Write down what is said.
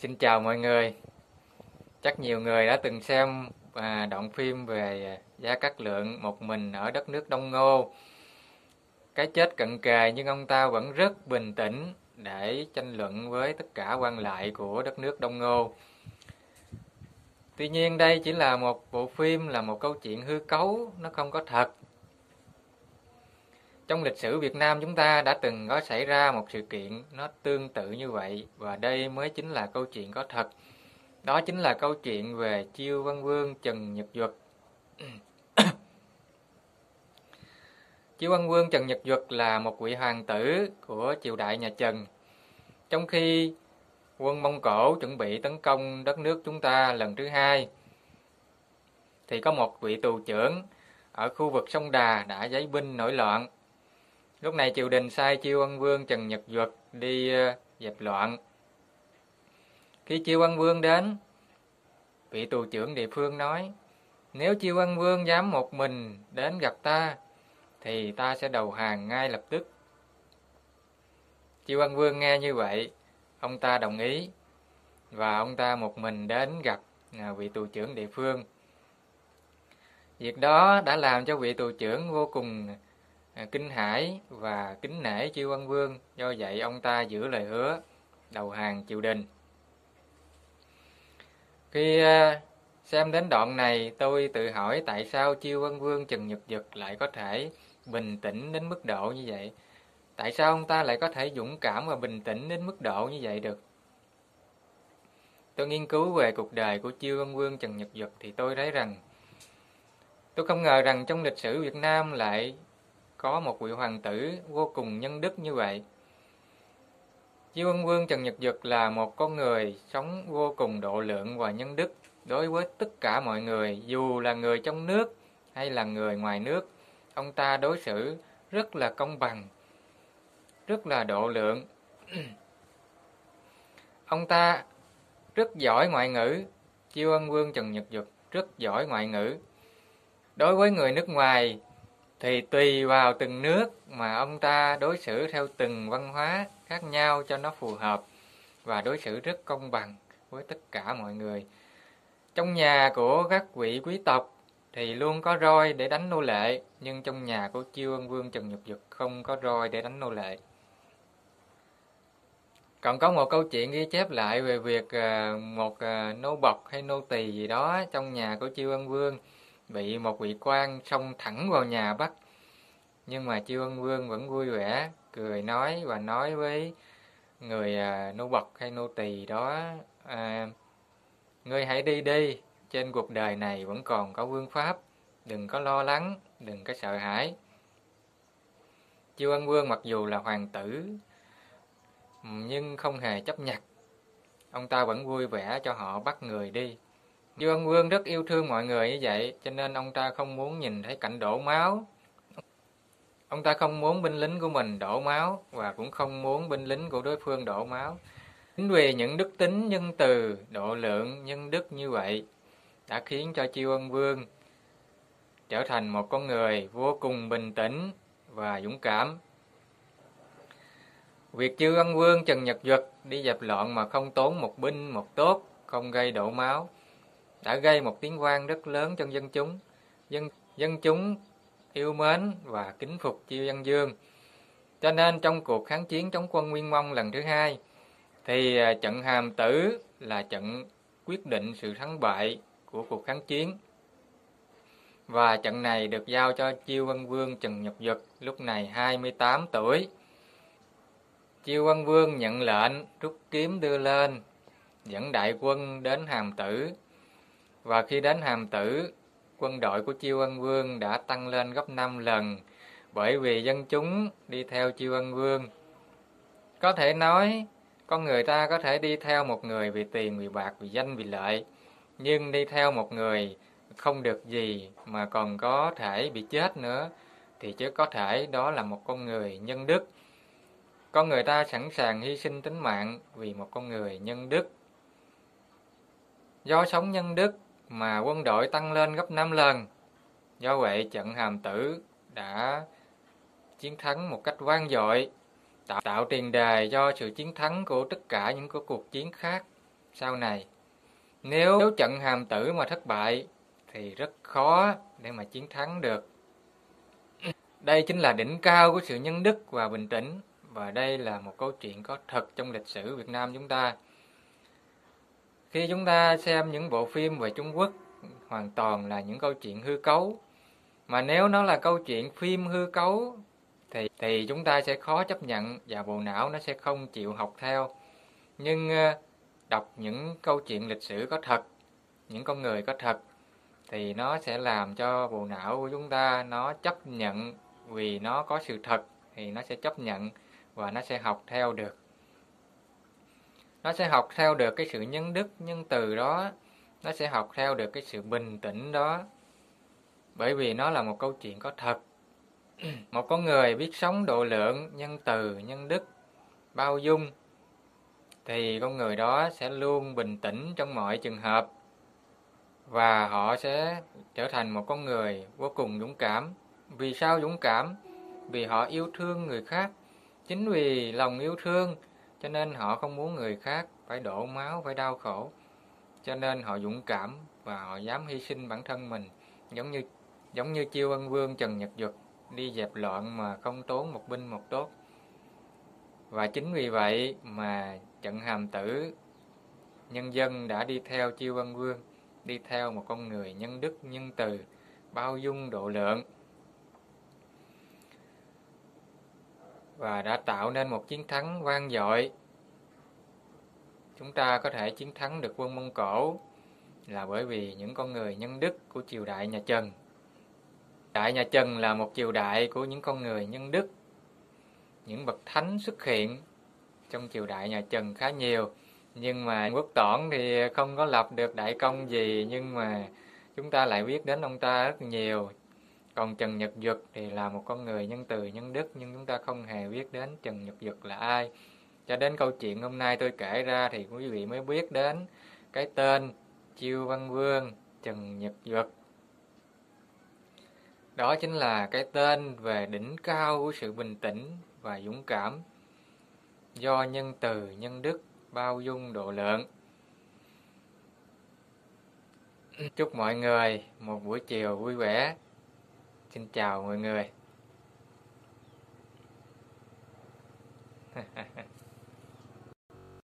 Xin chào mọi người. Chắc nhiều người đã từng xem à, đoạn phim về Gia Cát Lượng một mình ở đất nước Đông Ngô. Cái chết cận kề nhưng ông ta vẫn rất bình tĩnh để tranh luận với tất cả quan lại của đất nước Đông Ngô. Tuy nhiên đây chỉ là một bộ phim, là một câu chuyện hư cấu, nó không có thật. Trong lịch sử Việt Nam chúng ta đã từng có xảy ra một sự kiện nó tương tự như vậy và đây mới chính là câu chuyện có thật. Đó chính là câu chuyện về Chiêu Văn Vương Trần Nhật Duật. Chiêu Văn Vương Trần Nhật Duật là một vị hoàng tử của triều đại nhà Trần. Trong khi quân Mông Cổ chuẩn bị tấn công đất nước chúng ta lần thứ hai, thì có một vị tù trưởng ở khu vực sông Đà đã giấy binh nổi loạn Lúc này triều đình sai Chiêu Ân Vương Trần Nhật Duật đi ờ, dẹp loạn. Khi Chiêu Ân Vương đến, vị tù trưởng địa phương nói, nếu Chiêu Ân Vương dám một mình đến gặp ta, thì ta sẽ đầu hàng ngay lập tức. Chiêu Ân Vương nghe như vậy, ông ta đồng ý, và ông ta một mình đến gặp à, vị tù trưởng địa phương. Việc đó đã làm cho vị tù trưởng vô cùng À, kinh hải và kính nể chư văn vương, do vậy ông ta giữ lời hứa đầu hàng triều đình. Khi à, xem đến đoạn này, tôi tự hỏi tại sao Chiêu Văn Vương Trần Nhật Dực lại có thể bình tĩnh đến mức độ như vậy? Tại sao ông ta lại có thể dũng cảm và bình tĩnh đến mức độ như vậy được? Tôi nghiên cứu về cuộc đời của Chiêu Văn Vương Trần Nhật Dực thì tôi thấy rằng tôi không ngờ rằng trong lịch sử Việt Nam lại có một vị hoàng tử vô cùng nhân đức như vậy. Chiêu Ân Vương Trần Nhật Dực là một con người sống vô cùng độ lượng và nhân đức đối với tất cả mọi người, dù là người trong nước hay là người ngoài nước. Ông ta đối xử rất là công bằng, rất là độ lượng. ông ta rất giỏi ngoại ngữ, Chiêu Ân Vương Trần Nhật Dực rất giỏi ngoại ngữ. Đối với người nước ngoài, thì tùy vào từng nước mà ông ta đối xử theo từng văn hóa khác nhau cho nó phù hợp và đối xử rất công bằng với tất cả mọi người. Trong nhà của các vị quý tộc thì luôn có roi để đánh nô lệ, nhưng trong nhà của Chiêu Ân Vương Trần Nhật Dực không có roi để đánh nô lệ. Còn có một câu chuyện ghi chép lại về việc ờ, một ờ, nô bộc hay nô tỳ gì đó trong nhà của Chiêu Ân Vương bị một vị quan xông thẳng vào nhà bắt. Nhưng mà Chiêu Ân Vương vẫn vui vẻ, cười nói và nói với người à, nô bộc hay nô tỳ đó, à, ngươi hãy đi đi, trên cuộc đời này vẫn còn có vương pháp, đừng có lo lắng, đừng có sợ hãi. Chiêu Ân Vương mặc dù là hoàng tử, nhưng không hề chấp nhặt. Ông ta vẫn vui vẻ cho họ bắt người đi. Dương Vương rất yêu thương mọi người như vậy, cho nên ông ta không muốn nhìn thấy cảnh đổ máu. Ông ta không muốn binh lính của mình đổ máu và cũng không muốn binh lính của đối phương đổ máu. Chính vì những đức tính nhân từ, độ lượng, nhân đức như vậy đã khiến cho Chiêu Ân Vương trở thành một con người vô cùng bình tĩnh và dũng cảm. Việc Chiêu Ân Vương Trần Nhật Duật đi dẹp loạn mà không tốn một binh một tốt, không gây đổ máu, đã gây một tiếng vang rất lớn trong dân chúng. Dân dân chúng yêu mến và kính phục Chiêu Văn Dương. Cho nên trong cuộc kháng chiến chống quân Nguyên Mông lần thứ hai, thì à, trận Hàm Tử là trận quyết định sự thắng bại của cuộc kháng chiến. Và trận này được giao cho Chiêu Văn Vương Trần Nhật Duật lúc này 28 tuổi. Chiêu Văn Vương nhận lệnh rút kiếm đưa lên, dẫn đại quân đến Hàm Tử và khi đến Hàm Tử, quân đội của Chiêu Ân Vương đã tăng lên gấp 5 lần bởi vì dân chúng đi theo Chiêu Ân Vương. Có thể nói, con người ta có thể đi theo một người vì tiền, vì bạc, vì danh, vì lợi, nhưng đi theo một người không được gì mà còn có thể bị chết nữa thì chứ có thể đó là một con người nhân đức. Con người ta sẵn sàng hy sinh tính mạng vì một con người nhân đức. Do sống nhân đức mà quân đội tăng lên gấp 5 lần. Do vậy, trận hàm tử đã chiến thắng một cách vang dội, tạo, tạo tiền đề cho sự chiến thắng của tất cả những cuộc chiến khác sau này. Nếu trận hàm tử mà thất bại thì rất khó để mà chiến thắng được. Đây chính là đỉnh cao của sự nhân đức và bình tĩnh và đây là một câu chuyện có thật trong lịch sử Việt Nam chúng ta. Khi chúng ta xem những bộ phim về Trung Quốc hoàn toàn là những câu chuyện hư cấu. Mà nếu nó là câu chuyện phim hư cấu thì thì chúng ta sẽ khó chấp nhận và bộ não nó sẽ không chịu học theo. Nhưng ờ, đọc những câu chuyện lịch sử có thật, những con người có thật thì nó sẽ làm cho bộ não của chúng ta nó chấp nhận vì nó có sự thật thì nó sẽ chấp nhận và nó sẽ học theo được nó sẽ học theo được cái sự nhân đức, nhân từ đó. Nó sẽ học theo được cái sự bình tĩnh đó. Bởi vì nó là một câu chuyện có thật. Một con người biết sống độ lượng, nhân từ, nhân đức, bao dung, thì con người đó sẽ luôn bình tĩnh trong mọi trường hợp. Và họ sẽ trở thành một con người vô cùng dũng cảm. Vì sao dũng cảm? Vì họ yêu thương người khác. Chính vì lòng yêu thương cho nên họ không muốn người khác phải đổ máu, phải đau khổ. Cho nên họ dũng cảm và họ dám hy sinh bản thân mình, giống như giống như chiêu ân vương trần nhật duật, đi dẹp loạn mà không tốn một binh một tốt. Và chính vì vậy mà trận hàm tử nhân dân đã đi theo chiêu ân vương, đi theo một con người nhân đức, nhân từ, bao dung độ lượng. Và đã tạo nên một chiến thắng vang dội chúng ta có thể chiến thắng được quân Mông Cổ là bởi vì những con người nhân đức của triều đại nhà Trần. Đại nhà Trần là một triều đại của những con người nhân đức. Những bậc thánh xuất hiện trong triều đại nhà Trần khá nhiều, nhưng mà Quốc Toản thì không có lập được đại công gì nhưng mà chúng ta lại biết đến ông ta rất nhiều. Còn Trần Nhật Duật thì là một con người nhân từ nhân đức nhưng chúng ta không hề biết đến Trần Nhật Duật là ai cho đến câu chuyện hôm nay tôi kể ra thì quý vị mới biết đến cái tên Chiêu Văn Vương Trần Nhật Duật. Đó chính là cái tên về đỉnh cao của sự bình tĩnh và dũng cảm do nhân từ, nhân đức, bao dung, độ lượng. Chúc mọi người một buổi chiều vui vẻ. Xin chào mọi người.